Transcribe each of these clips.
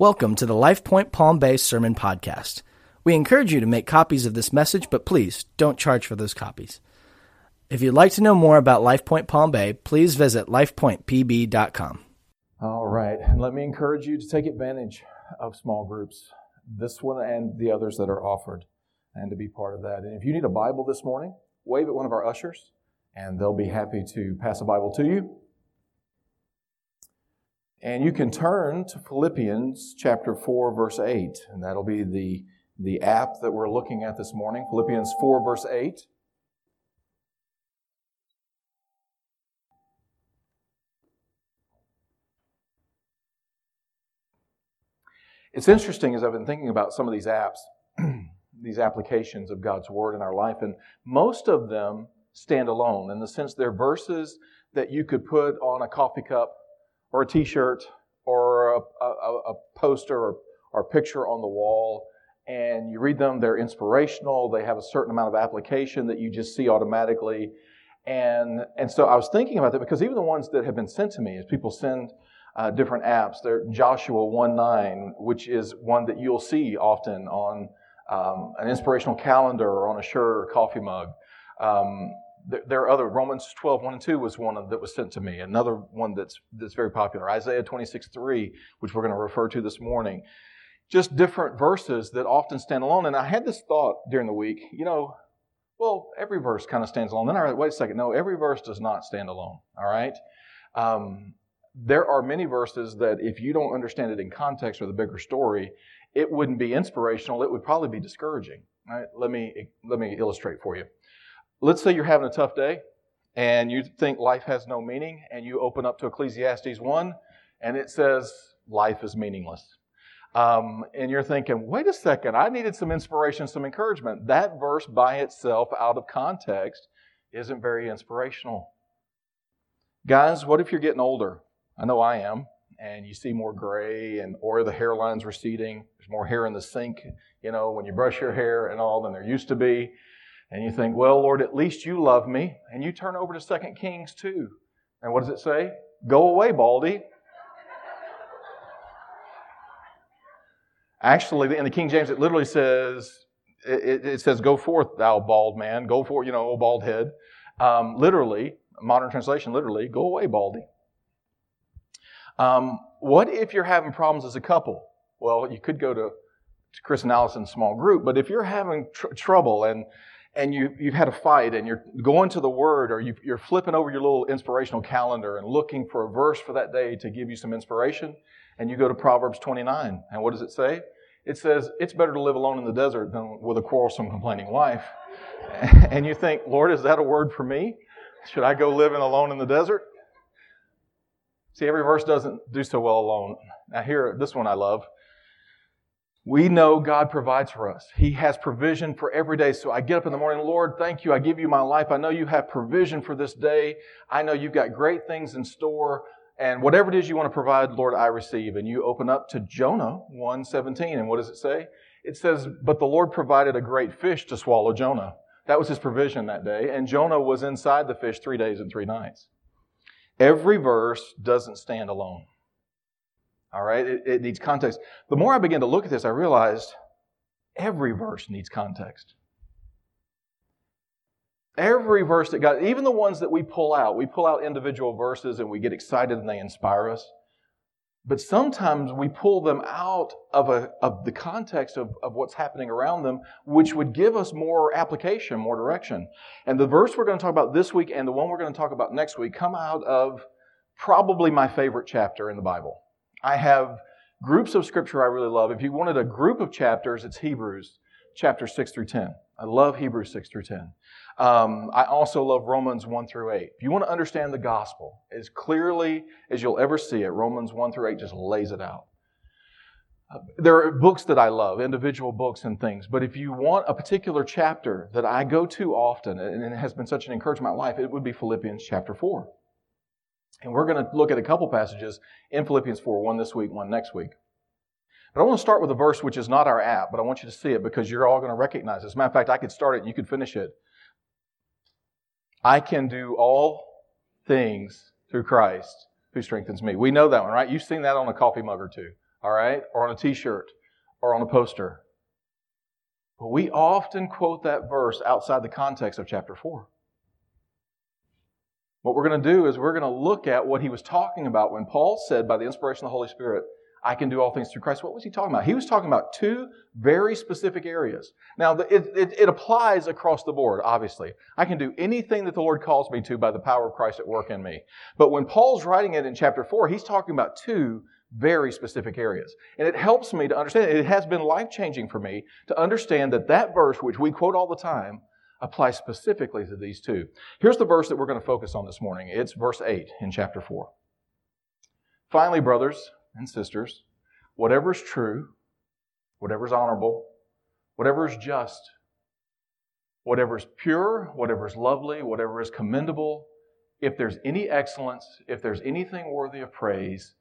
Welcome to the LifePoint Palm Bay Sermon Podcast. We encourage you to make copies of this message, but please don't charge for those copies. If you'd like to know more about LifePoint Palm Bay, please visit lifepointpb.com. All right, and let me encourage you to take advantage of small groups, this one and the others that are offered, and to be part of that. And if you need a Bible this morning, wave at one of our ushers, and they'll be happy to pass a Bible to you. And you can turn to Philippians chapter 4, verse 8, and that'll be the, the app that we're looking at this morning. Philippians 4, verse 8. It's interesting as I've been thinking about some of these apps, these applications of God's Word in our life, and most of them stand alone in the sense they're verses that you could put on a coffee cup or a T-shirt or a, a, a poster or, or a picture on the wall, and you read them. They're inspirational. They have a certain amount of application that you just see automatically. And, and so I was thinking about that because even the ones that have been sent to me, as people send uh, different apps, there Joshua 1 9, which is one that you'll see often on um, an inspirational calendar or on a shirt or coffee mug. Um, there, are other Romans 12, 1 and 2 was one that was sent to me. Another one that's, that's very popular. Isaiah 26, 3, which we're going to refer to this morning. Just different verses that often stand alone. And I had this thought during the week, you know, well, every verse kind of stands alone. Then I read, wait a second, no, every verse does not stand alone. All right? Um, there are many verses that if you don't understand it in context or the bigger story, it wouldn't be inspirational. It would probably be discouraging. Let me, let me illustrate for you let's say you're having a tough day and you think life has no meaning, and you open up to Ecclesiastes 1 and it says life is meaningless. Um, and you're thinking, wait a second, I needed some inspiration, some encouragement. That verse by itself, out of context, isn't very inspirational. Guys, what if you're getting older? I know I am, and you see more gray and or the hairline's receding. There's more hair in the sink, you know, when you brush your hair and all than there used to be. And you think, well, Lord, at least you love me. And you turn over to 2 Kings 2. And what does it say? Go away, Baldy. Actually, in the King James, it literally says, it, it, says, go forth, thou bald man. Go forth, you know, bald head. Um, literally, modern translation, literally, go away, Baldy. Um, what if you're having problems as a couple? Well, you could go to, to Chris and Allison's small group, but if you're having tr- trouble and and you, you've had a fight and you're going to the Word or you, you're flipping over your little inspirational calendar and looking for a verse for that day to give you some inspiration, and you go to Proverbs 29. And what does it say? It says, It's better to live alone in the desert than with a quarrelsome, complaining wife. And you think, Lord, is that a word for me? Should I go living alone in the desert? See, every verse doesn't do so well alone. Now, here, this one I love. We know God provides for us. He has provision for every day. So I get up in the morning, Lord, thank you. I give you my life. I know you have provision for this day. I know you've got great things in store. And whatever it is you want to provide, Lord, I receive. And you open up to Jonah 1:17. And what does it say? It says, But the Lord provided a great fish to swallow Jonah. That was his provision that day. And Jonah was inside the fish three days and three nights. Every verse doesn't stand alone. All right, it, it needs context. The more I began to look at this, I realized every verse needs context. Every verse that God, even the ones that we pull out, we pull out individual verses and we get excited and they inspire us. But sometimes we pull them out of, a, of the context of, of what's happening around them, which would give us more application, more direction. And the verse we're going to talk about this week and the one we're going to talk about next week come out of probably my favorite chapter in the Bible. I have groups of scripture I really love. If you wanted a group of chapters, it's Hebrews chapter 6 through 10. I love Hebrews 6 through 10. Um, I also love Romans 1 through 8. If you want to understand the gospel as clearly as you'll ever see it, Romans 1 through 8 just lays it out. Uh, there are books that I love, individual books and things, but if you want a particular chapter that I go to often, and it has been such an encouragement in my life, it would be Philippians chapter 4. And we're going to look at a couple passages in Philippians 4, one this week, one next week. But I want to start with a verse which is not our app, but I want you to see it because you're all going to recognize it. As a matter of fact, I could start it and you could finish it. I can do all things through Christ who strengthens me. We know that one, right? You've seen that on a coffee mug or two. all right, or on a t shirt, or on a poster. But we often quote that verse outside the context of chapter 4. What we're going to do is we're going to look at what he was talking about when Paul said, by the inspiration of the Holy Spirit, I can do all things through Christ. What was he talking about? He was talking about two very specific areas. Now, it, it, it, applies across the board, obviously. I can do anything that the Lord calls me to by the power of Christ at work in me. But when Paul's writing it in chapter 4, he's talking about two very specific areas. And it helps me to understand, it has been life changing for me to understand that that verse, which we quote all the time, applies specifically to these two. Here's the verse that we're going to focus on this morning. It's verse 8 in chapter 4. Finally, brothers, and sisters, whatever is true, whatever is honorable, whatever is just, whatever is pure, whatever is lovely, whatever is commendable, if there's any excellence, if there's anything worthy of praise,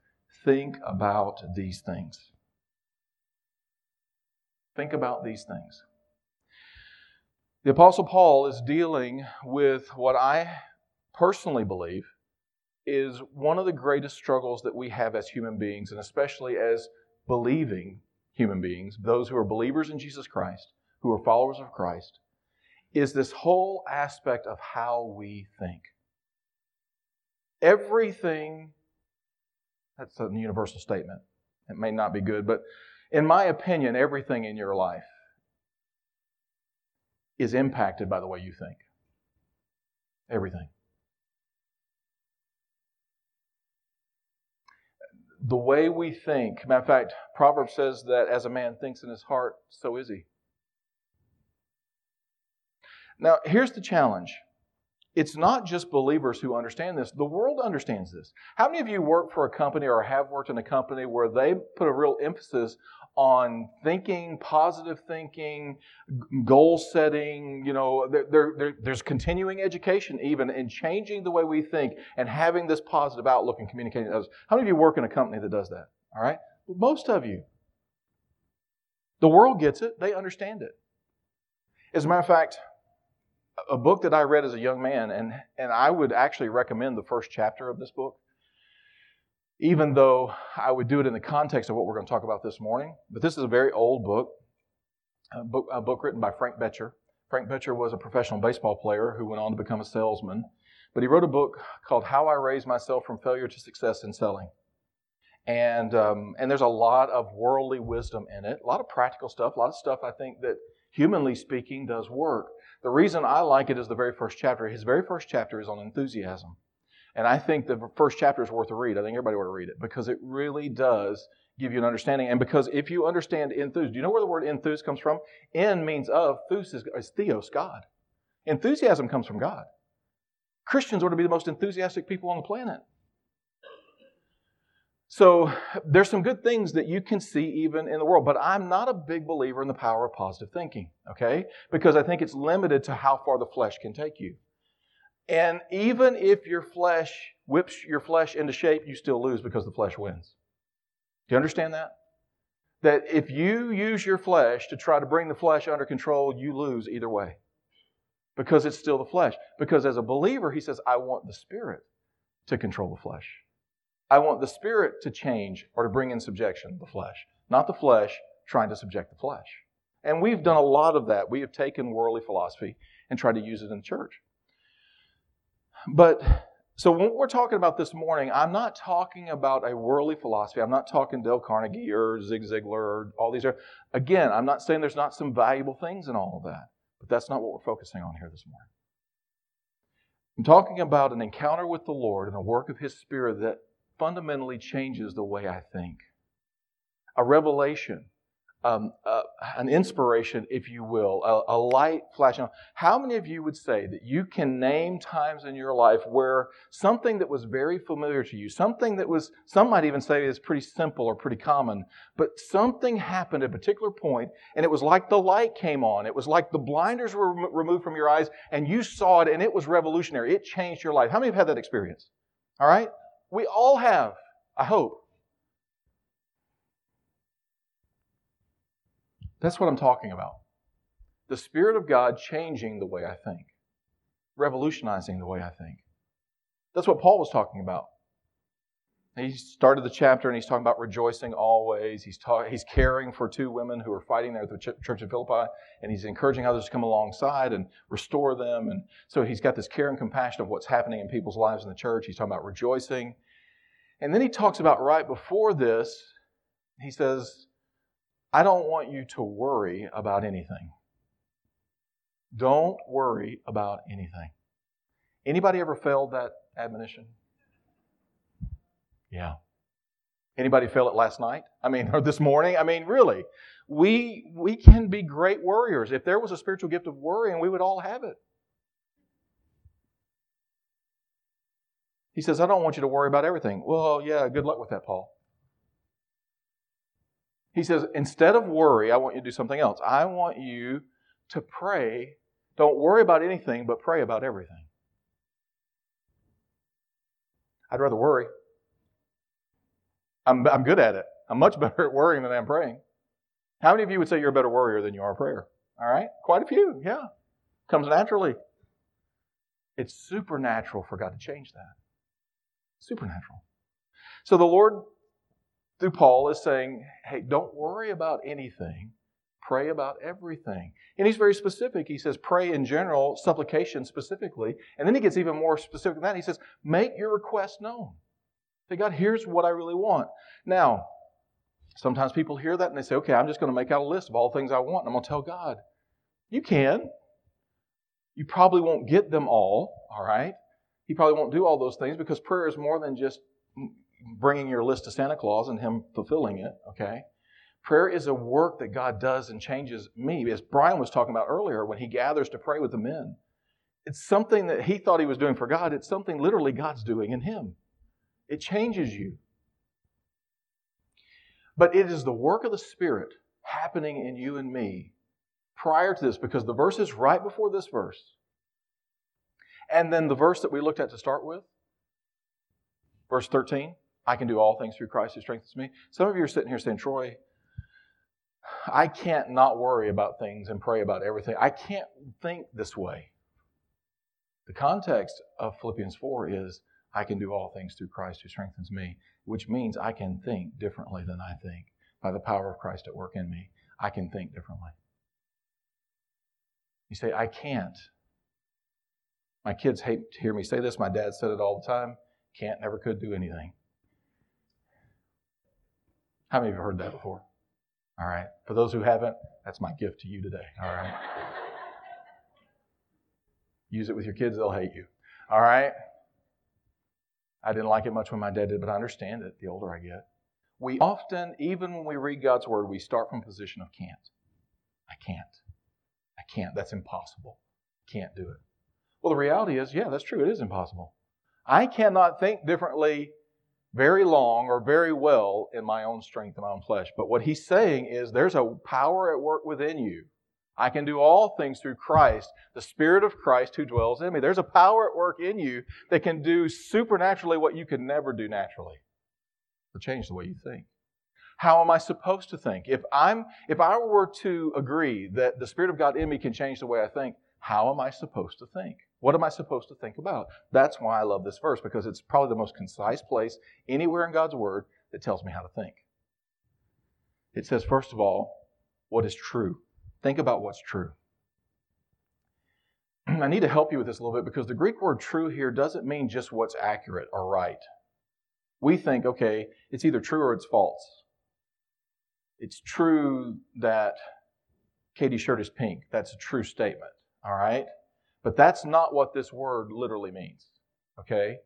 think about these things. Think about these things. The Apostle Paul is dealing with what I personally believe is one of the greatest struggles that we have as human beings, and especially as believing human beings, those who are believers in Jesus Christ, who are followers of Christ, is this whole aspect of how we think. Everything, that's a universal statement. It may not be good, but in my opinion, everything in your life is impacted by the way you think. Everything. the way we think. Matter of fact, Proverbs says that as a man thinks in his heart, so is he. Now, here's the challenge. It's not just believers who understand this. The world understands this. How many of you work for a company or have worked in a company where they put a real emphasis on thinking, positive thinking, goal setting. You know, there, there, there's continuing education even in changing the way we think and having this positive outlook and communicating. How many of you work in a company that does that? All right? Most of you. The world gets it, they understand it. As a matter of fact, a book that I read as a young man, and, and I would actually recommend the first chapter of this book even though I would do it in the context of what we're going to talk about this morning. But this is a very old book, a book, a book written by Frank Bettger. Frank Bettger was a professional baseball player who went on to become a salesman. But he wrote a book called How I Raised Myself from Failure to Success in Selling. And, um, and there's a lot of worldly wisdom in it, a lot of practical stuff, a lot of stuff I think that, humanly speaking, does work. The reason I like it is the very first chapter. His very first chapter is on enthusiasm. And I think the first chapter is worth a read. I think everybody ought to read it because it really does give you an understanding. And because if you understand enthus, do you know where the word enthus comes from? En means of, thus is, is theos, God. Enthusiasm comes from God. Christians ought to be the most enthusiastic people on the planet. So there's some good things that you can see even in the world, but I'm not a big believer in the power of positive thinking, okay? Because I think it's limited to how far the flesh can take you. And even if your flesh whips your flesh into shape, you still lose because the flesh wins. Do you understand that? That if you use your flesh to try to bring the flesh under control, you lose either way. Because it's still the flesh. Because as a believer, he says, I want the Spirit to control the flesh. I want the Spirit to change or to bring in subjection the flesh, not the flesh trying to subject the flesh. And we've done a lot of that. We have taken worldly philosophy and tried to use it in the church. But so when we're talking about this morning, I'm not talking about a worldly philosophy. I'm not talking Dale Carnegie or Zig Ziglar or all these. Again, I'm not saying there's not some valuable things in all of that, but that's not what we're focusing on here this morning. I'm talking about an encounter with the Lord and a work of His Spirit that fundamentally changes the way I think. A revelation um, uh, an inspiration, if you will, a, a light flashing on. How many of you would say that you can name times in your life where something that was very familiar to you, something that was, some might even say is pretty simple or pretty common, but something happened at a particular point and it was like the light came on. It was like the blinders were removed from your eyes and you saw it and it was revolutionary. It changed your life. How many have had that experience? All right? We all have, I hope. That's what I'm talking about. The Spirit of God changing the way I think, revolutionizing the way I think. That's what Paul was talking about. he started the chapter and he's talking about rejoicing always. He's, talk, he's caring for two women who are fighting there at the church of Philippi, and he's encouraging others to come alongside and restore them. And so he's got this care and compassion of what's happening in people's lives in the church. He's talking about rejoicing. And then he talks about right before this, he says, I don't want you to worry about anything. Don't worry about anything. Anybody ever failed that admonition? Yeah. Anybody feel it last night? I mean, or this morning? I mean, really, we we can be great worriers. If there was a spiritual gift of worrying, we would all have it. He says, I don't want you to worry about everything. Well, yeah, good luck with that, Paul. He says, instead of worry, I want you to do something else. I want you to pray. Don't worry about anything, but pray about everything. I'd rather worry. I'm, I'm good at it. I'm much better at worrying than I am praying. How many of you would say you're a better worrier than you are a prayer? All right? Quite a few, yeah. Comes naturally. It's supernatural for God to change that. Supernatural. So the Lord, through Paul, is saying, hey, don't worry about anything. Pray about everything. And he's very specific. He says, pray in general, supplication specifically. And then he gets even more specific than that. He says, make your request known. Say, God, here's what I really want. Now, sometimes people hear that and they say, okay, I'm just going to make out a list of all the things I want and I'm going to tell God. You can. You probably won't get them all, all right? He probably won't do all those things because prayer is more than just mm, bringing your list to Santa Claus and Him fulfilling it, okay? Prayer is a work that God does and changes me. As Brian was talking about earlier, when he gathers to pray with the men, it's something that he thought he was doing for God. It's something literally God's doing in him. It changes you. But it is the work of the Spirit happening in you and me prior to this, because the verse is right before this verse. And then the verse that we looked at to start with, verse 13, I can do all things through Christ who strengthens me. Some of you are sitting here saying, Troy, I can't not worry about things and pray about everything. I can't think this way. The context of Philippians 4 is I can do all things through Christ who strengthens me, which means I can think differently than I think. By the power of Christ at work in me, I can think differently. You say, I can't. My kids hate to hear me say this. My dad said it all the time. Can't, never could do anything. How many of you have heard that before? All right. For those who haven't, that's my gift to you today. All right. Use it with your kids, they'll hate you. All right. I didn't like it much when my dad did, but I understand it the older I get. We often, even when we read God's word, we start from a position of can't. I can't. I can't. That's impossible. Can't do it. Well, the reality is, yeah, that's true. It is impossible. I cannot think differently very long or very well in my own strength and my own flesh. But what he's saying is there's a power at work within you I can do all things through Christ, the Spirit of Christ who dwells in me. There's a power at work in you that can do supernaturally what you could never do naturally. To change the way you think. How am I supposed to think? If I'm if I were to agree that the Spirit of God in me can change the way I think, how am I supposed to think? What am I supposed to think about? That's why I love this verse, because it's probably the most concise place anywhere in God's Word that tells me how to think. It says, first of all, what is true. Think about what's true. I need to help you with this a little bit because the Greek word true here doesn't mean just what's accurate or right. We think, okay, it's either true or it's false. It's true that Katie's shirt is pink. That's a true statement, all right? But that's not what this word literally means, okay?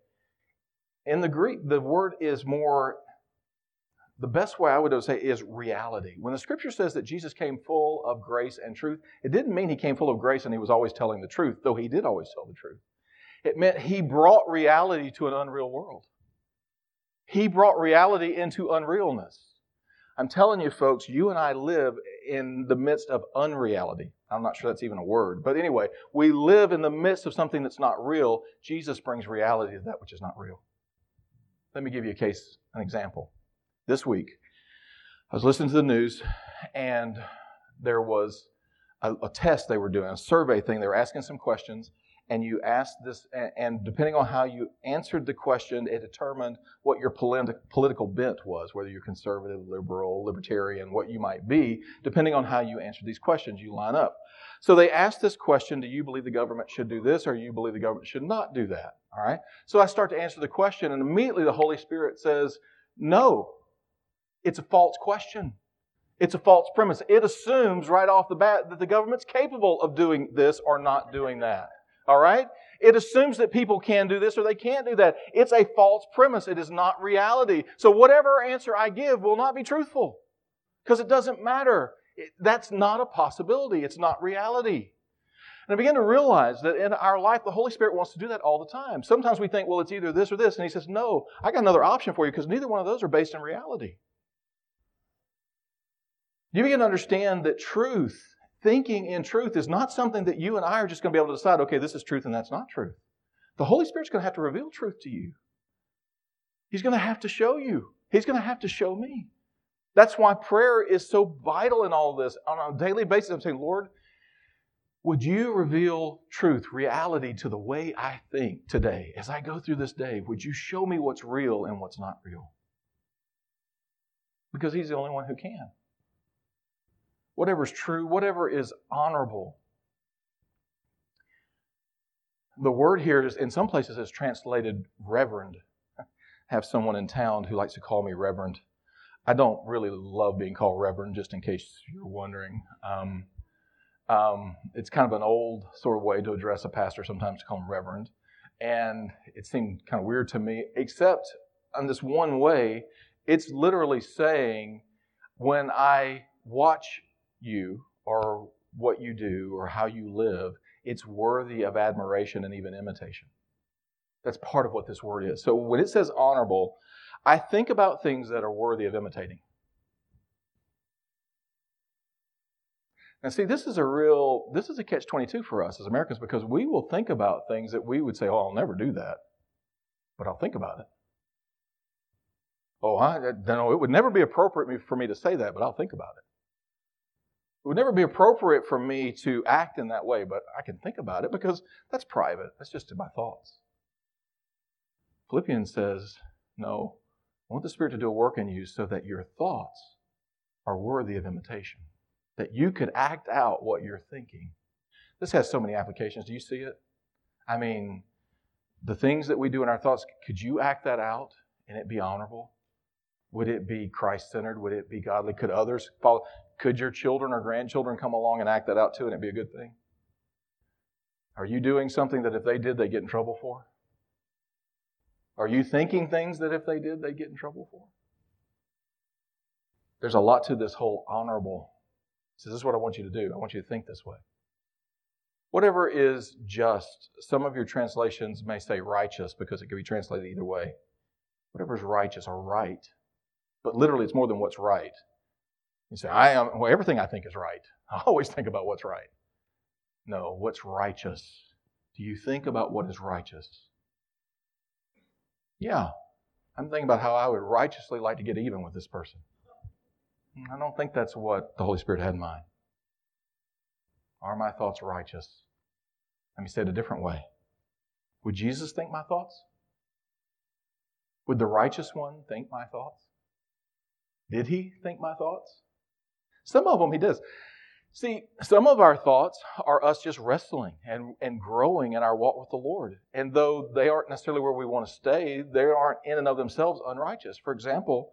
In the Greek, the word is more the best way I would say is reality. When the scripture says that Jesus came full of grace and truth, it didn't mean he came full of grace and he was always telling the truth, though he did always tell the truth. It meant he brought reality to an unreal world. He brought reality into unrealness. I'm telling you, folks, you and I live in the midst of unreality. I'm not sure that's even a word. But anyway, we live in the midst of something that's not real. Jesus brings reality to that which is not real. Let me give you a case, an example this week, I was listening to the news, and there was a, a, test they were doing, a survey thing. They were asking some questions, and you asked this, and depending on how you answered the question, it determined what your political bent was, whether you're conservative, liberal, libertarian, what you might be, depending on how you answered these questions, you line up. So they asked this question Do you believe the government should do this, or do you believe the government should not do that? All right? So I start to answer the question, and immediately the Holy Spirit says, No, it's a false question. It's a false premise. It assumes right off the bat that the government's capable of doing this or not doing that. All right? It assumes that people can do this or they can't do that. It's a false premise. It is not reality. So whatever answer I give will not be truthful because it doesn't matter. It, that's not a possibility. It's not reality. And I begin to realize that in our life, the Holy Spirit wants to do that all the time. Sometimes we think, well, it's either this or this. And He says, no, I got another option for you because neither one of those are based in reality. You begin to understand that truth thinking in truth is not something that you and I are just going to be able to decide, okay, this is truth and that's not truth. The Holy Spirit's going to have to reveal truth to you. He's going to have to show you. He's going to have to show me. That's why prayer is so vital in all of this. On a daily basis, I'm saying, Lord, would you reveal truth, reality to the way I think today? As I go through this day, would you show me what's real and what's not real? Because He's the only one who can whatever is true, whatever is honorable. The word here is, in some places, is translated reverend. I have someone in town who likes to call me reverend. I don't really love being called reverend, just in case you're wondering. Um, um, it's kind of an old sort of way to address a pastor sometimes to call him reverend. And it seemed kind of weird to me, except in this one way, it's literally saying, when I watch you or what you do or how you live, it's worthy of admiration and even imitation. That's part of what this word is. So when it says honorable, I think about things that are worthy of imitating. Now, see, this is a real, this is a catch 22 for us as Americans because we will think about things that we would say, oh, I'll never do that, but I'll think about it. Oh, I, no, it would never be appropriate for me to say that, but I'll think about it. It would never be appropriate for me to act in that way, but I can think about it because that's private. That's just in my thoughts. Philippians says, No, I want the Spirit to do a work in you so that your thoughts are worthy of imitation, that you could act out what you're thinking. This has so many applications. Do you see it? I mean, the things that we do in our thoughts, could you act that out and it be honorable? Would it be Christ centered? Would it be godly? Could others follow? Could your children or grandchildren come along and act that out too and it be a good thing? Are you doing something that if they did, they get in trouble for? Are you thinking things that if they did, they get in trouble for? There's a lot to this whole honorable. So this is what I want you to do. I want you to think this way. Whatever is just, some of your translations may say righteous because it could be translated either way. Whatever is righteous or right. But literally, it's more than what's right. You say, I am, well, everything I think is right. I always think about what's right. No, what's righteous? Do you think about what is righteous? Yeah, I'm thinking about how I would righteously like to get even with this person. I don't think that's what the Holy Spirit had in mind. Are my thoughts righteous? Let me say it a different way. Would Jesus think my thoughts? Would the righteous one think my thoughts? Did he think my thoughts? Some of them he does. See, some of our thoughts are us just wrestling and, and growing in our walk with the Lord. And though they aren't necessarily where we want to stay, they aren't in and of themselves unrighteous. For example,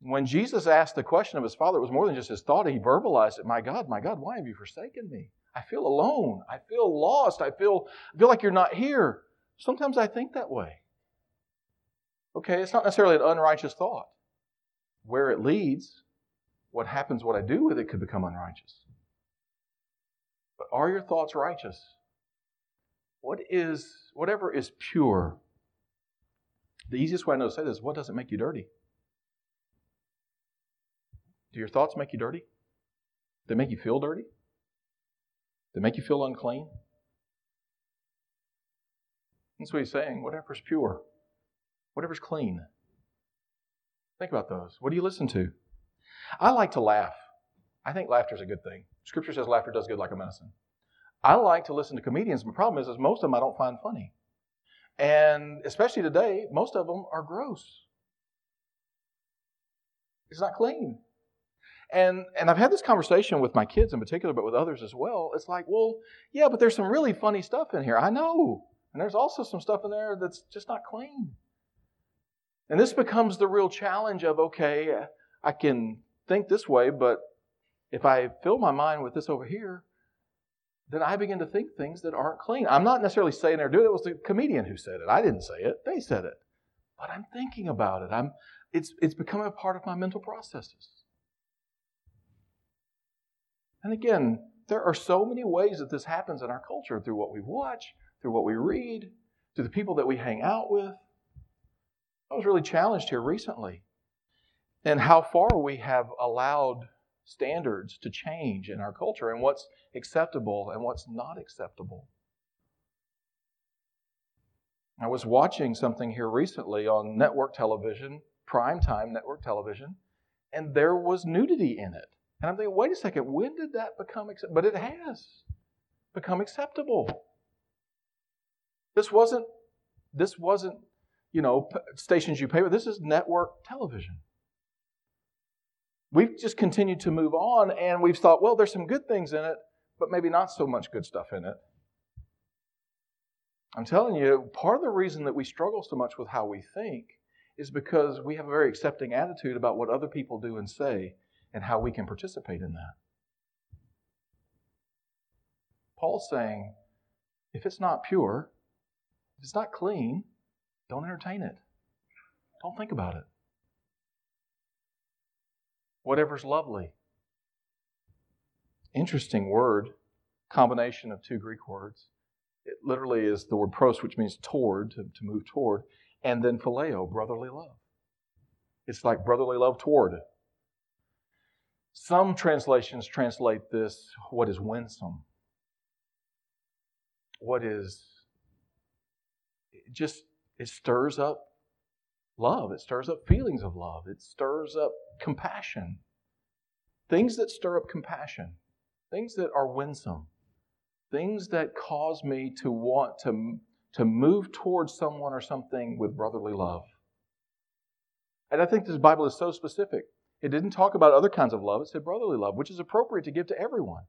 when Jesus asked the question of his Father, it was more than just his thought. He verbalized it My God, my God, why have you forsaken me? I feel alone. I feel lost. I feel, I feel like you're not here. Sometimes I think that way. Okay, it's not necessarily an unrighteous thought. Where it leads, what happens, what I do with it, could become unrighteous. But are your thoughts righteous? What is, whatever is pure, the easiest way I know to say this is what doesn't make you dirty? Do your thoughts make you dirty? They make you feel dirty? They make you feel unclean? That's what he's saying. Whatever's pure, whatever's clean. Think about those. What do you listen to? I like to laugh. I think laughter is a good thing. Scripture says laughter does good like a medicine. I like to listen to comedians. My problem is, is most of them I don't find funny. And especially today, most of them are gross. It's not clean. And and I've had this conversation with my kids in particular, but with others as well. It's like, well, yeah, but there's some really funny stuff in here. I know. And there's also some stuff in there that's just not clean. And this becomes the real challenge of okay, I can think this way, but if I fill my mind with this over here, then I begin to think things that aren't clean. I'm not necessarily saying they're doing it. It was the comedian who said it. I didn't say it. They said it. But I'm thinking about it. I'm, it's, it's becoming a part of my mental processes. And again, there are so many ways that this happens in our culture through what we watch, through what we read, through the people that we hang out with. I was really challenged here recently and how far we have allowed standards to change in our culture and what's acceptable and what's not acceptable. I was watching something here recently on network television, primetime network television, and there was nudity in it. And I'm thinking, wait a second, when did that become acceptable? But it has become acceptable. This wasn't, this wasn't, you know, stations you pay with. This is network television. We've just continued to move on and we've thought, well, there's some good things in it, but maybe not so much good stuff in it. I'm telling you, part of the reason that we struggle so much with how we think is because we have a very accepting attitude about what other people do and say and how we can participate in that. Paul's saying, if it's not pure, if it's not clean, don't entertain it. Don't think about it. Whatever's lovely. Interesting word, combination of two Greek words. It literally is the word pros, which means toward, to, to move toward, and then phileo, brotherly love. It's like brotherly love toward. Some translations translate this what is winsome, what is just it stirs up love, it stirs up feelings of love, it stirs up compassion. Things that stir up compassion, things that are winsome, things that cause me to want to, to move towards someone or something with brotherly love. And I think this Bible is so specific. It didn't talk about other kinds of love, it said brotherly love, which is appropriate to give to everyone.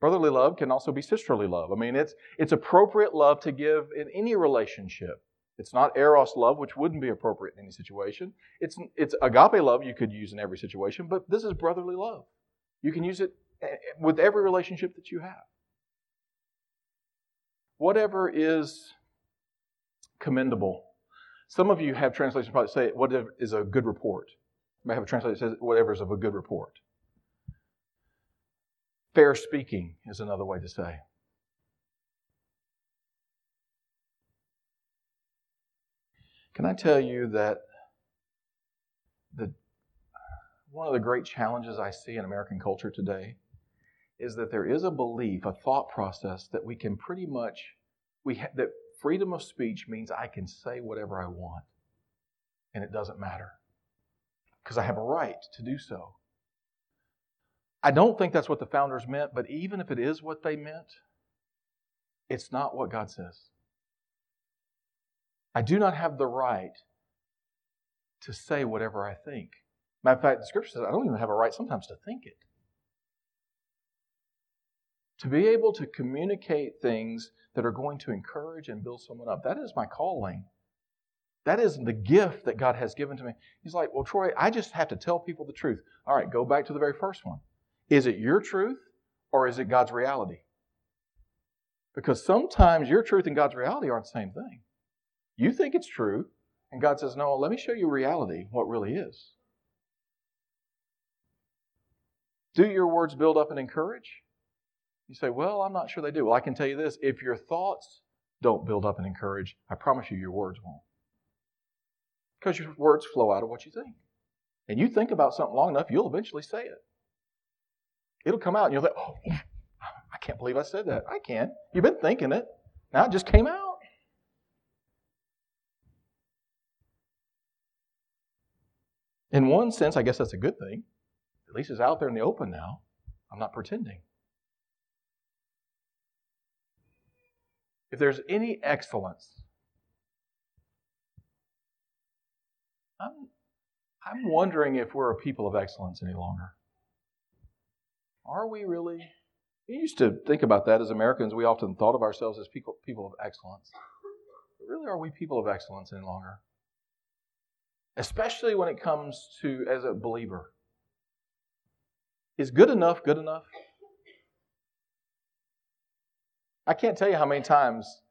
Brotherly love can also be sisterly love. I mean, it's, it's appropriate love to give in any relationship. It's not eros love, which wouldn't be appropriate in any situation. It's, it's agape love you could use in every situation, but this is brotherly love. You can use it eh, eh, with every relationship that you have. Whatever is commendable. Some of you have translations probably say whatever is a good report. You may have a translation that says whatever is of a good report. Fair speaking is another way to say. Can I tell you that the, one of the great challenges I see in American culture today is that there is a belief, a thought process that we can pretty much, we ha- that freedom of speech means I can say whatever I want and it doesn't matter because I have a right to do so. I don't think that's what the founders meant, but even if it is what they meant, it's not what God says. I do not have the right to say whatever I think. Matter of fact, the scripture says I don't even have a right sometimes to think it. To be able to communicate things that are going to encourage and build someone up, that is my calling. That is the gift that God has given to me. He's like, Well, Troy, I just have to tell people the truth. All right, go back to the very first one. Is it your truth or is it God's reality? Because sometimes your truth and God's reality aren't the same thing. You think it's true, and God says, No, let me show you reality, what really is. Do your words build up and encourage? You say, Well, I'm not sure they do. Well, I can tell you this if your thoughts don't build up and encourage, I promise you your words won't. Because your words flow out of what you think. And you think about something long enough, you'll eventually say it. It'll come out and you'll think, Oh, I can't believe I said that. I can. You've been thinking it. Now it just came out. In one sense, I guess that's a good thing. At least it's out there in the open now. I'm not pretending. if there's any excellence, I'm, I'm wondering if we're a people of excellence any longer. Are we really? We used to think about that as Americans. We often thought of ourselves as people, people of excellence. But really, are we people of excellence any longer? Especially when it comes to as a believer. Is good enough good enough? I can't tell you how many times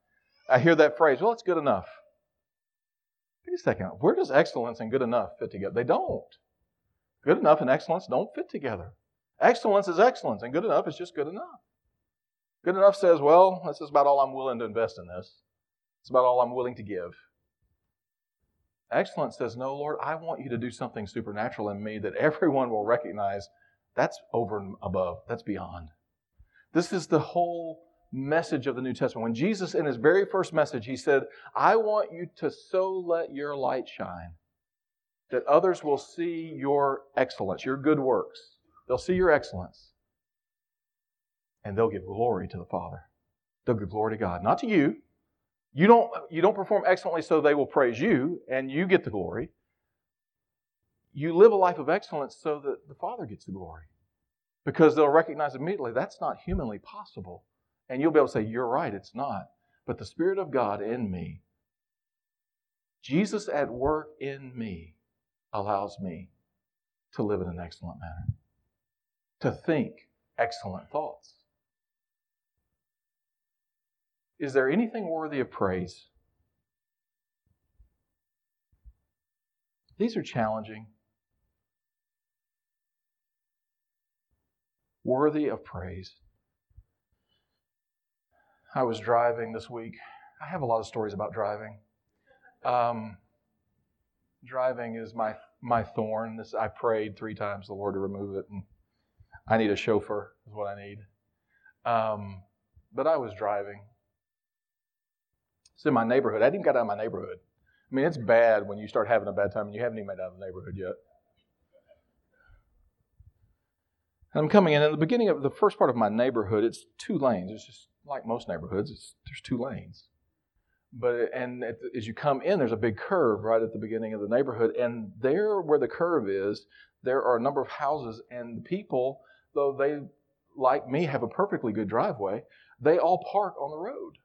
I hear that phrase, well, it's good enough. Wait a second. Where does excellence and good enough fit together? They don't. Good enough and excellence don't fit together. Excellence is excellence, and good enough is just good enough. Good enough says, well, this is about all I'm willing to invest in this. It's about all I'm willing to give. Excellence says, no, Lord, I want you to do something supernatural in me that everyone will recognize that's over and above, that's beyond. This is the whole message of the New Testament. When Jesus, in his very first message, he said, I want you to so let your light shine that others will see your excellence, your good works. They'll see your excellence. And they'll give glory to the Father. They'll give glory to God, not to you. You don't, you don't perform excellently so they will praise you and you get the glory. You live a life of excellence so that the Father gets the glory. Because they'll recognize immediately that's not humanly possible. And you'll be able to say, You're right, it's not. But the Spirit of God in me, Jesus at work in me, allows me to live in an excellent manner, to think excellent thoughts. Is there anything worthy of praise? These are challenging. Worthy of praise. I was driving this week. I have a lot of stories about driving. Um, driving is my my thorn. This I prayed three times the Lord to remove it, and I need a chauffeur is what I need. Um, but I was driving. It's in my neighborhood. I didn't get out of my neighborhood. I mean, it's bad when you start having a bad time and you haven't even made out of the neighborhood yet. And I'm coming in. In the beginning of the first part of my neighborhood, it's two lanes. It's just like most neighborhoods, there's two lanes. But and as you come in, there's a big curve right at the beginning of the neighborhood, and there where the curve is, there are a number of houses, and the people, though they like me have a perfectly good driveway, they all park on the road.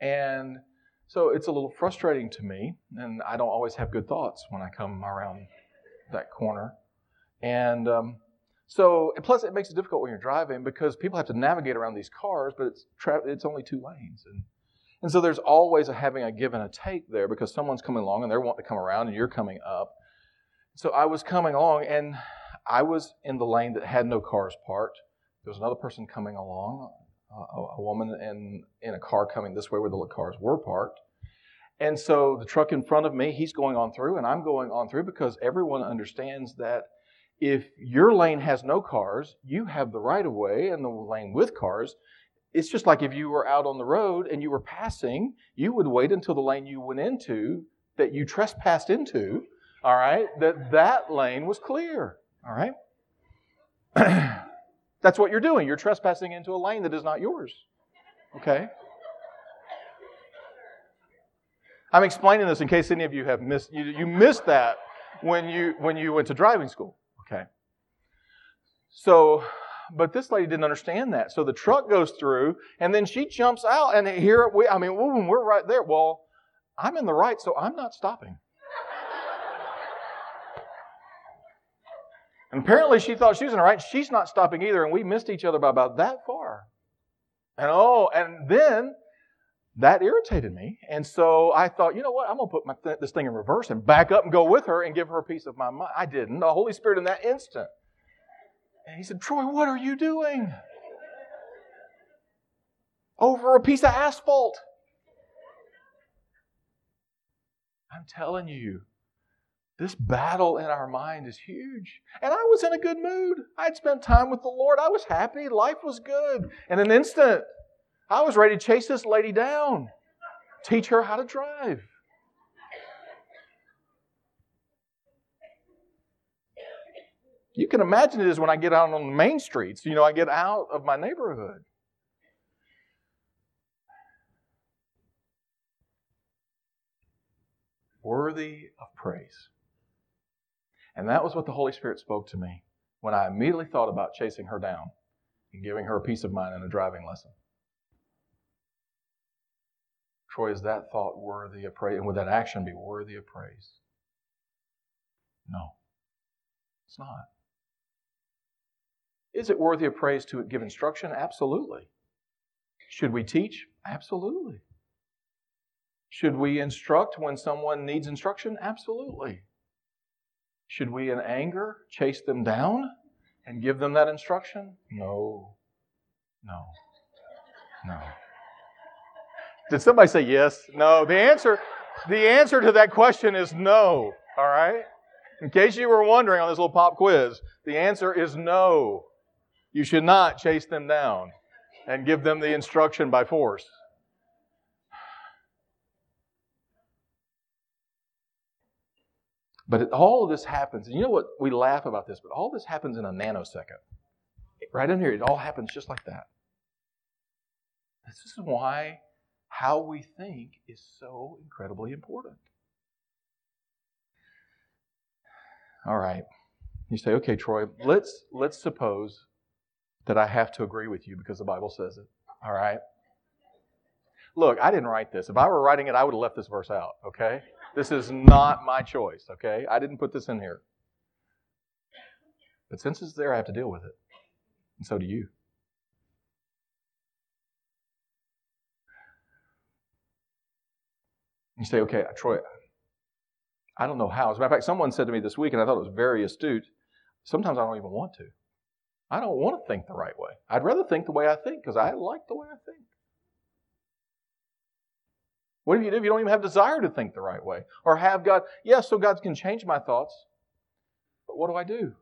And so it's a little frustrating to me, and I don't always have good thoughts when I come around that corner. And um, so, plus it makes it difficult when you're driving because people have to navigate around these cars, but it's tra- it's only two lanes, and and so there's always a having a give and a take there because someone's coming along and they're wanting to come around and you're coming up. So I was coming along and I was in the lane that had no cars parked. There was another person coming along, Uh, a, a woman in in a car coming this way where the cars were parked. And so the truck in front of me, he's going on through, and I'm going on through because everyone understands that if your lane has no cars, you have the right of way and the lane with cars. It's just like if you were out on the road and you were passing, you would wait until the lane you went into, that you trespassed into, all right, that that lane was clear, all right? That's what you're doing. You're trespassing into a lane that is not yours, okay? I'm explaining this in case any of you have missed you, you missed that when you when you went to driving school. Okay. So, but this lady didn't understand that. So the truck goes through, and then she jumps out, and here we, I mean, we're right there. Well, I'm in the right, so I'm not stopping. And apparently she thought she was in the right. She's not stopping either, and we missed each other by about that far. And oh, and then that irritated me. And so I thought, you know what? I'm going to put th- this thing in reverse and back up and go with her and give her a piece of my mind. I didn't. The Holy Spirit in that instant. And he said, Troy, what are you doing? Over a piece of asphalt. I'm telling you, this battle in our mind is huge. And I was in a good mood. I'd spent time with the Lord. I was happy. Life was good. In an instant, I was ready to chase this lady down, teach her how to drive. You can imagine it is when I get out on the main streets. You know, I get out of my neighborhood. Worthy of praise. And that was what the Holy Spirit spoke to me when I immediately thought about chasing her down and giving her a piece of mind and a driving lesson. Troy, is that thought worthy of praise? And would that action be worthy of praise? No, it's not. Is it worthy of praise to give instruction? Absolutely. Should we teach? Absolutely. Should we instruct when someone needs instruction? Absolutely. Should we, in anger, chase them down and give them that instruction? No. No. No. Did somebody say yes? No. The answer, the answer to that question is no. All right? In case you were wondering on this little pop quiz, the answer is no. You should not chase them down and give them the instruction by force. But all of this happens, and you know what? We laugh about this, but all this happens in a nanosecond. Right in here, it all happens just like that. This is why how we think is so incredibly important. All right. You say, okay, Troy, let's let's suppose that I have to agree with you because the Bible says it. All right? Look, I didn't write this. If I were writing it, I would have left this verse out, okay? This is not my choice, okay? I didn't put this in here. But since it's there, I have to deal with it. And so do you. You say, okay, Troy, I don't know how. As a matter of fact, someone said to me this week, and I thought it was very astute, sometimes I don't even want to. I don't want to think the right way. I'd rather think the way I think because I like the way I think. What if you do if you don't even have desire to think the right way? Or have God, yes, so God can change my thoughts, but what do I do?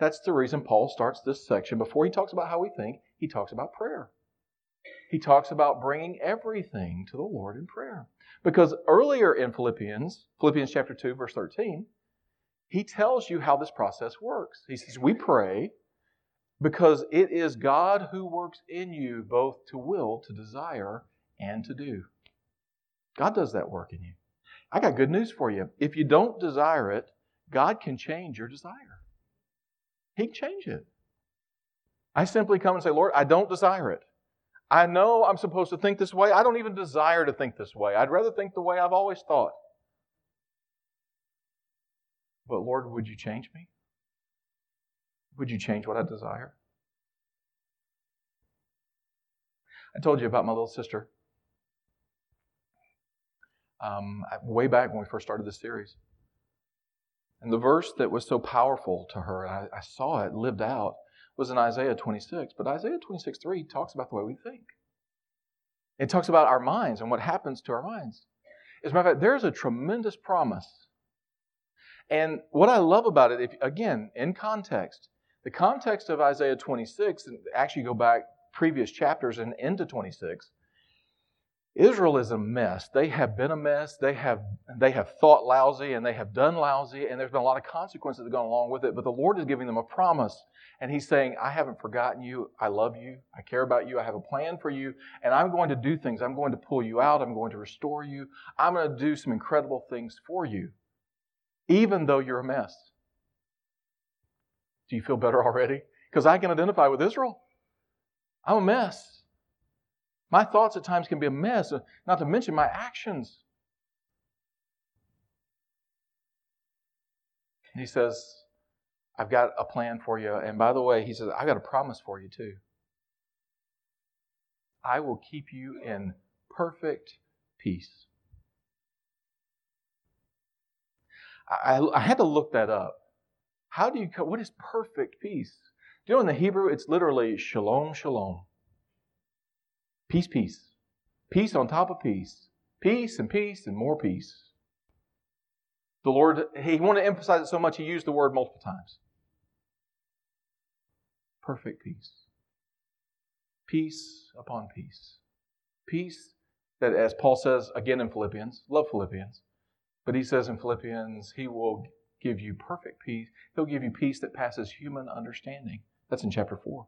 That's the reason Paul starts this section. Before he talks about how we think, he talks about prayer. He talks about bringing everything to the Lord in prayer. Because earlier in Philippians, Philippians chapter 2, verse 13, he tells you how this process works. He says, We pray because it is God who works in you both to will, to desire, and to do. God does that work in you. I got good news for you. If you don't desire it, God can change your desire. He can change it. I simply come and say, Lord, I don't desire it. I know I'm supposed to think this way. I don't even desire to think this way. I'd rather think the way I've always thought. But Lord, would you change me? Would you change what I desire? I told you about my little sister. Um, way back when we first started this series. And the verse that was so powerful to her, and I, I saw it lived out, was in Isaiah 26. But Isaiah 26 3 talks about the way we think. It talks about our minds and what happens to our minds. As a matter of fact, there's a tremendous promise and what I love about it, if, again, in context, the context of Isaiah 26, and actually go back previous chapters and into 26, Israel is a mess. They have been a mess. They have, they have thought lousy and they have done lousy, and there's been a lot of consequences that have gone along with it. But the Lord is giving them a promise, and He's saying, I haven't forgotten you. I love you. I care about you. I have a plan for you, and I'm going to do things. I'm going to pull you out. I'm going to restore you. I'm going to do some incredible things for you even though you're a mess. Do you feel better already? Because I can identify with Israel. I'm a mess. My thoughts at times can be a mess, uh, not to mention my actions. He says, I've got a plan for you. And by the way, he says, I've got a promise for you too. I will keep you in perfect peace. I, I had to look that up. How do you, what is perfect peace? Do you know in the Hebrew it's literally shalom, shalom. Peace, peace. Peace on top of peace. Peace and peace and more peace. The Lord, He wanted to emphasize it so much, He used the word multiple times. Perfect peace. Peace upon peace. Peace that, as Paul says again in Philippians, love Philippians, but he says in Philippians, he will give you perfect peace. He'll give you peace that passes human understanding. That's in chapter 4.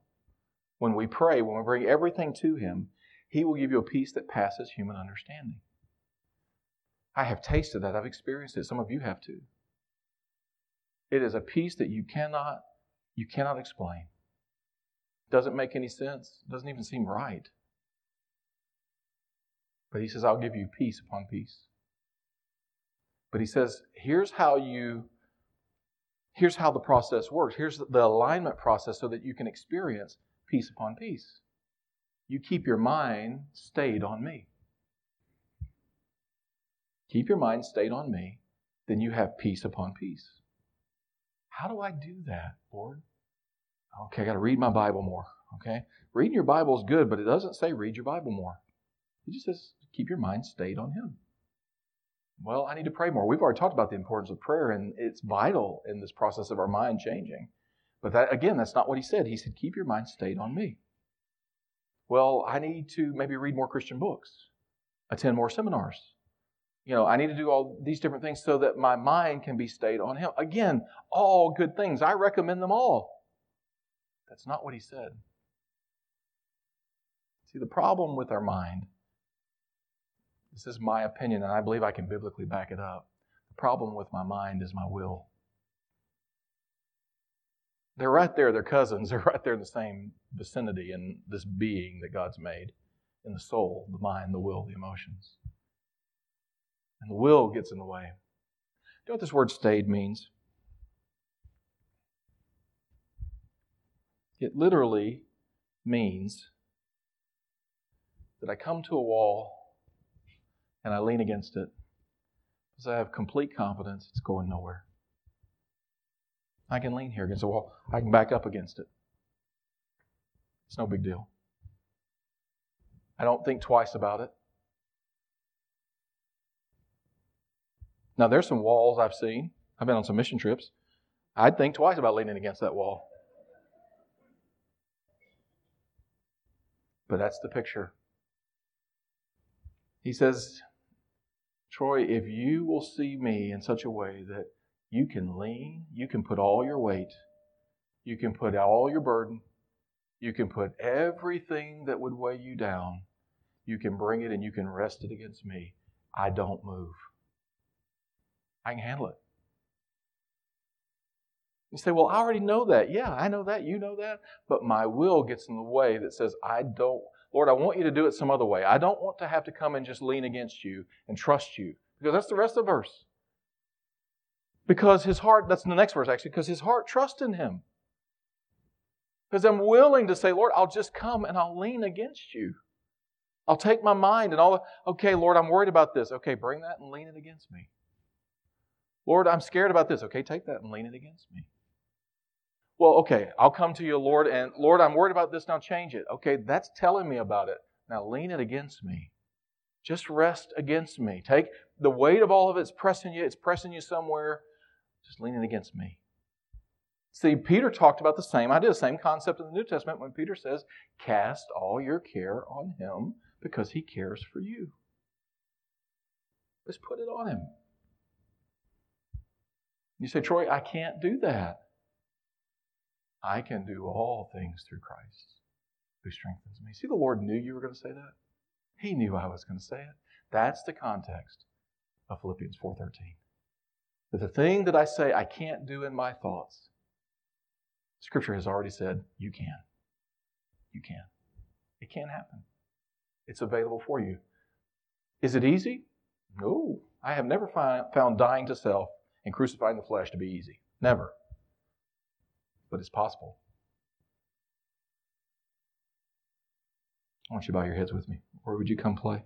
When we pray, when we bring everything to him, he will give you a peace that passes human understanding. I have tasted that. I've experienced it. Some of you have too. It is a peace that you cannot you cannot explain. Doesn't make any sense. Doesn't even seem right. But he says, I'll give you peace upon peace. But he says, here's how you here's how the process works. Here's the alignment process so that you can experience peace upon peace. You keep your mind stayed on me. Keep your mind stayed on me, then you have peace upon peace. How do I do that, Lord? Okay, I got to read my Bible more. Okay? Reading your Bible is good, but it doesn't say read your Bible more. It just says keep your mind stayed on Him. Well, I need to pray more. We've already talked about the importance of prayer, and it's vital in this process of our mind changing. But that, again, that's not what He said. He said, keep your mind stayed on me. Well, I need to maybe read more Christian books, attend more seminars, you know, I need to do all these different things so that my mind can be stayed on Him. Again, all good things. I recommend them all. That's not what He said. See, the problem with our mind, this is my opinion, and I believe I can biblically back it up. The problem with my mind is my will. They're right there, they're cousins. They're right there in the same vicinity in this being that God's made in the soul, the mind, the will, the emotions and the will gets in the way. Do you know what this word stayed means? It literally means that I come to a wall and I lean against it because I have complete confidence it's going nowhere. I can lean here against the wall, I can back up against it. It's no big deal. I don't think twice about it. Now, there's some walls I've seen. I've been on some mission trips. I'd think twice about leaning against that wall. But that's the picture. He says, Troy, if you will see me in such a way that you can lean, you can put all your weight, you can put all your burden, you can put everything that would weigh you down, you can bring it and you can rest it against me. I don't move. I can handle it. You say, Well, I already know that. Yeah, I know that. You know that. But my will gets in the way that says, I don't, Lord, I want you to do it some other way. I don't want to have to come and just lean against you and trust you. Because that's the rest of the verse. Because his heart, that's in the next verse actually, because his heart trusts in him. Because I'm willing to say, Lord, I'll just come and I'll lean against you. I'll take my mind and all, okay, Lord, I'm worried about this. Okay, bring that and lean it against me. Lord, I'm scared about this. Okay, take that and lean it against me. Well, okay, I'll come to you, Lord, and Lord, I'm worried about this. Now change it. Okay, that's telling me about it. Now lean it against me. Just rest against me. Take the weight of all of it's pressing you, it's pressing you somewhere. Just leaning against me. See, Peter talked about the same idea, the same concept in the New Testament when Peter says, Cast all your care on him because he cares for you. Just put it on him. You say, Troy, I can't do that. I can do all things through Christ who strengthens me. See, the Lord knew you were going to say that. He knew I was going to say it. That's the context of Philippians 4:13. That the thing that I say I can't do in my thoughts, Scripture has already said you can. You can. It can happen. It's available for you. Is it easy? No. I have never find, found dying to self and crucifying the flesh to be easy. Never. But it's possible. I want you to bow your heads with me. Or would you come play?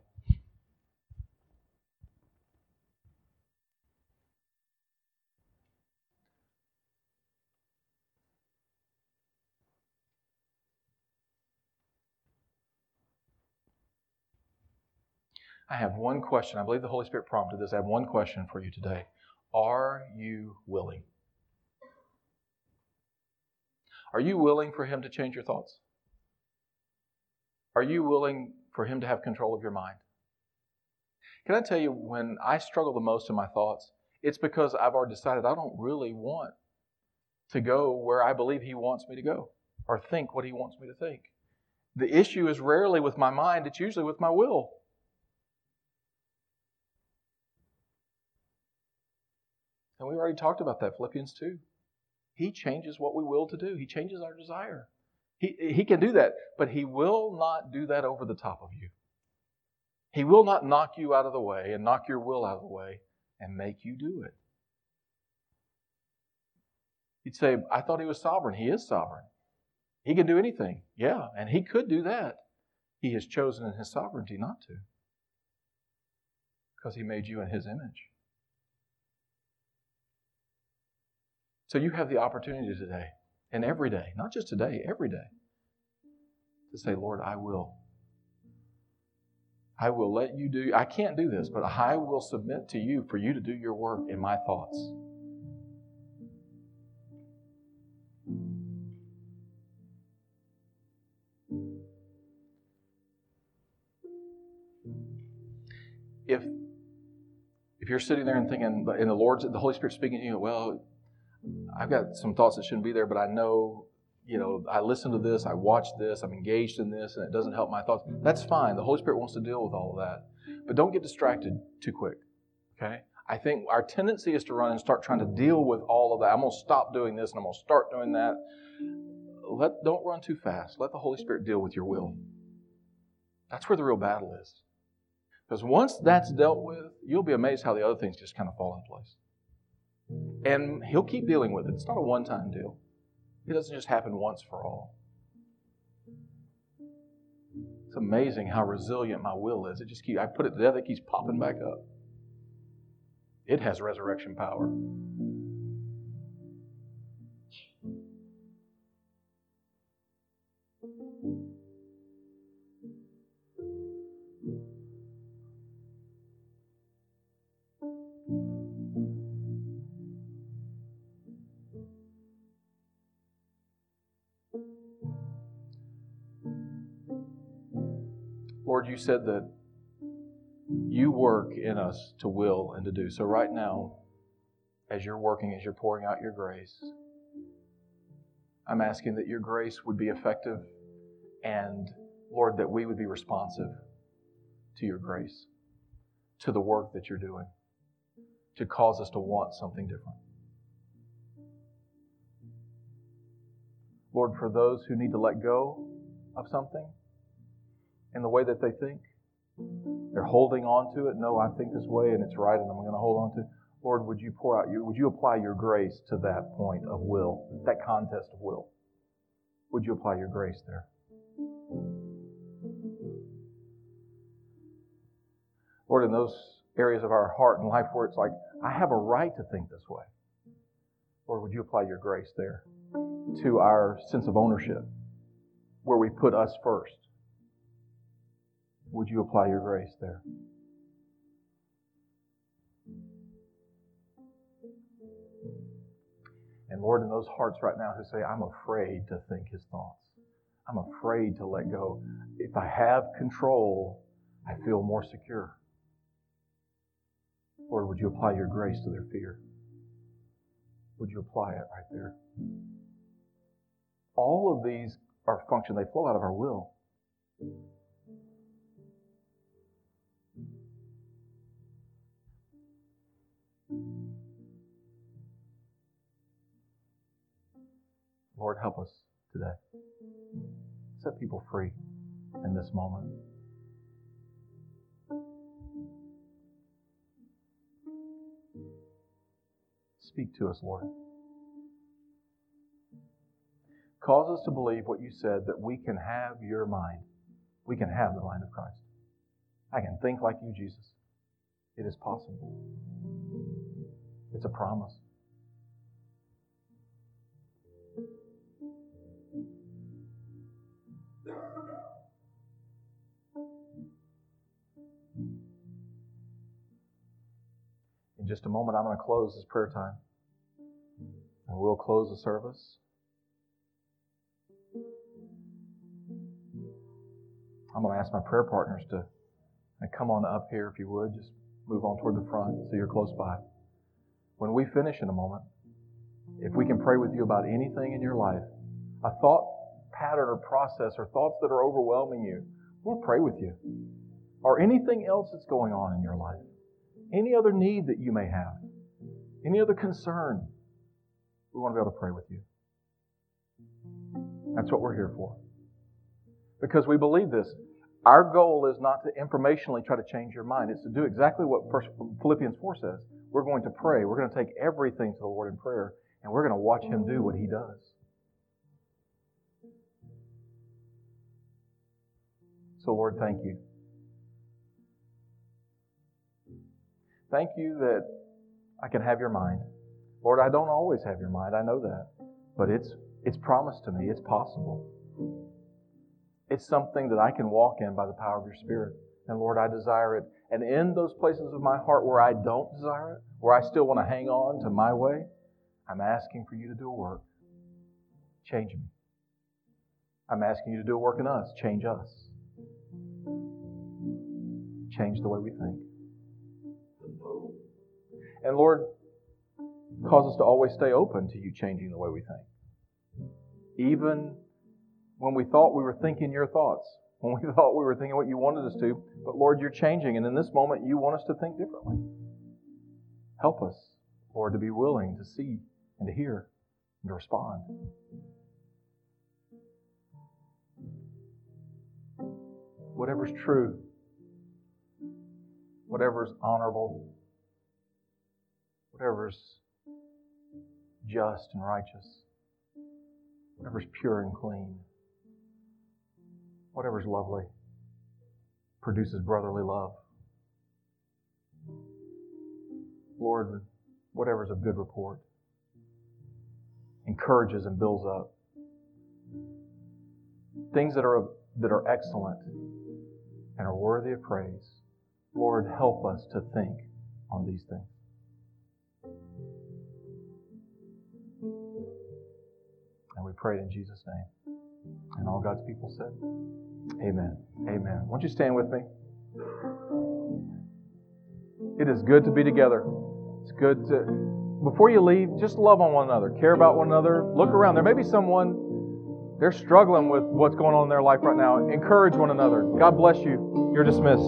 I have one question. I believe the Holy Spirit prompted this. I have one question for you today. Are you willing? Are you willing for Him to change your thoughts? Are you willing for Him to have control of your mind? Can I tell you, when I struggle the most in my thoughts, it's because I've already decided I don't really want to go where I believe He wants me to go or think what He wants me to think. The issue is rarely with my mind, it's usually with my will. And already talked about that, Philippians 2. He changes what we will to do, He changes our desire. He, he can do that, but He will not do that over the top of you. He will not knock you out of the way and knock your will out of the way and make you do it. You'd say, I thought He was sovereign. He is sovereign. He can do anything. Yeah, and He could do that. He has chosen in His sovereignty not to because He made you in His image. So you have the opportunity today and every day, not just today, every day, to say, Lord, I will. I will let you do, I can't do this, but I will submit to you for you to do your work in my thoughts. If if you're sitting there and thinking, and the Lord's, the Holy Spirit speaking to you, well, I've got some thoughts that shouldn't be there, but I know, you know, I listen to this, I watch this, I'm engaged in this, and it doesn't help my thoughts. That's fine. The Holy Spirit wants to deal with all of that. But don't get distracted too quick. Okay? I think our tendency is to run and start trying to deal with all of that. I'm going to stop doing this and I'm going to start doing that. Let, don't run too fast. Let the Holy Spirit deal with your will. That's where the real battle is. Because once that's dealt with, you'll be amazed how the other things just kind of fall in place. And he'll keep dealing with it. It's not a one time deal, it doesn't just happen once for all. It's amazing how resilient my will is. It just keeps, I put it to death, it keeps popping back up. It has resurrection power. Said that you work in us to will and to do. So, right now, as you're working, as you're pouring out your grace, I'm asking that your grace would be effective and, Lord, that we would be responsive to your grace, to the work that you're doing, to cause us to want something different. Lord, for those who need to let go of something, in the way that they think. They're holding on to it. No, I think this way and it's right and I'm going to hold on to it. Lord, would you pour out your, would you apply your grace to that point of will, that contest of will? Would you apply your grace there? Lord, in those areas of our heart and life where it's like, I have a right to think this way. Lord, would you apply your grace there to our sense of ownership, where we put us first? Would you apply your grace there? And Lord, in those hearts right now who say, I'm afraid to think his thoughts, I'm afraid to let go. If I have control, I feel more secure. Lord, would you apply your grace to their fear? Would you apply it right there? All of these are function, they flow out of our will. Lord, help us today. Set people free in this moment. Speak to us, Lord. Cause us to believe what you said that we can have your mind. We can have the mind of Christ. I can think like you, Jesus. It is possible. It's a promise. In just a moment, I'm going to close this prayer time. And we'll close the service. I'm going to ask my prayer partners to come on up here if you would. Just move on toward the front so you're close by. When we finish in a moment, if we can pray with you about anything in your life, a thought pattern or process or thoughts that are overwhelming you, we'll pray with you. Or anything else that's going on in your life. Any other need that you may have. any other concern, we want to be able to pray with you. That's what we're here for. Because we believe this. Our goal is not to informationally try to change your mind. It's to do exactly what Philippians 4 says. We're going to pray. We're going to take everything to the Lord in prayer, and we're going to watch Him do what He does. So, Lord, thank you. Thank you that I can have your mind. Lord, I don't always have your mind. I know that. But it's, it's promised to me. It's possible. It's something that I can walk in by the power of your Spirit. And Lord, I desire it. And in those places of my heart where I don't desire it, where I still want to hang on to my way, I'm asking for you to do a work. Change me. I'm asking you to do a work in us. Change us. Change the way we think. And Lord, cause us to always stay open to you changing the way we think. Even when we thought we were thinking your thoughts, when we thought we were thinking what you wanted us to, but Lord, you're changing, and in this moment, you want us to think differently. Help us, Lord, to be willing to see and to hear and to respond. Whatever's true, whatever's honorable, whatever's just and righteous, whatever's pure and clean, whatever's lovely, produces brotherly love. Lord, whatever's of good report, encourages and builds up. Things that are, that are excellent and are worthy of praise. Lord, help us to think on these things. And we pray it in Jesus' name. And all God's people said, Amen. Amen. Won't you stand with me? It is good to be together. It's good to, before you leave, just love on one another, care about one another, look around. There may be someone, they're struggling with what's going on in their life right now. Encourage one another. God bless you. You're dismissed.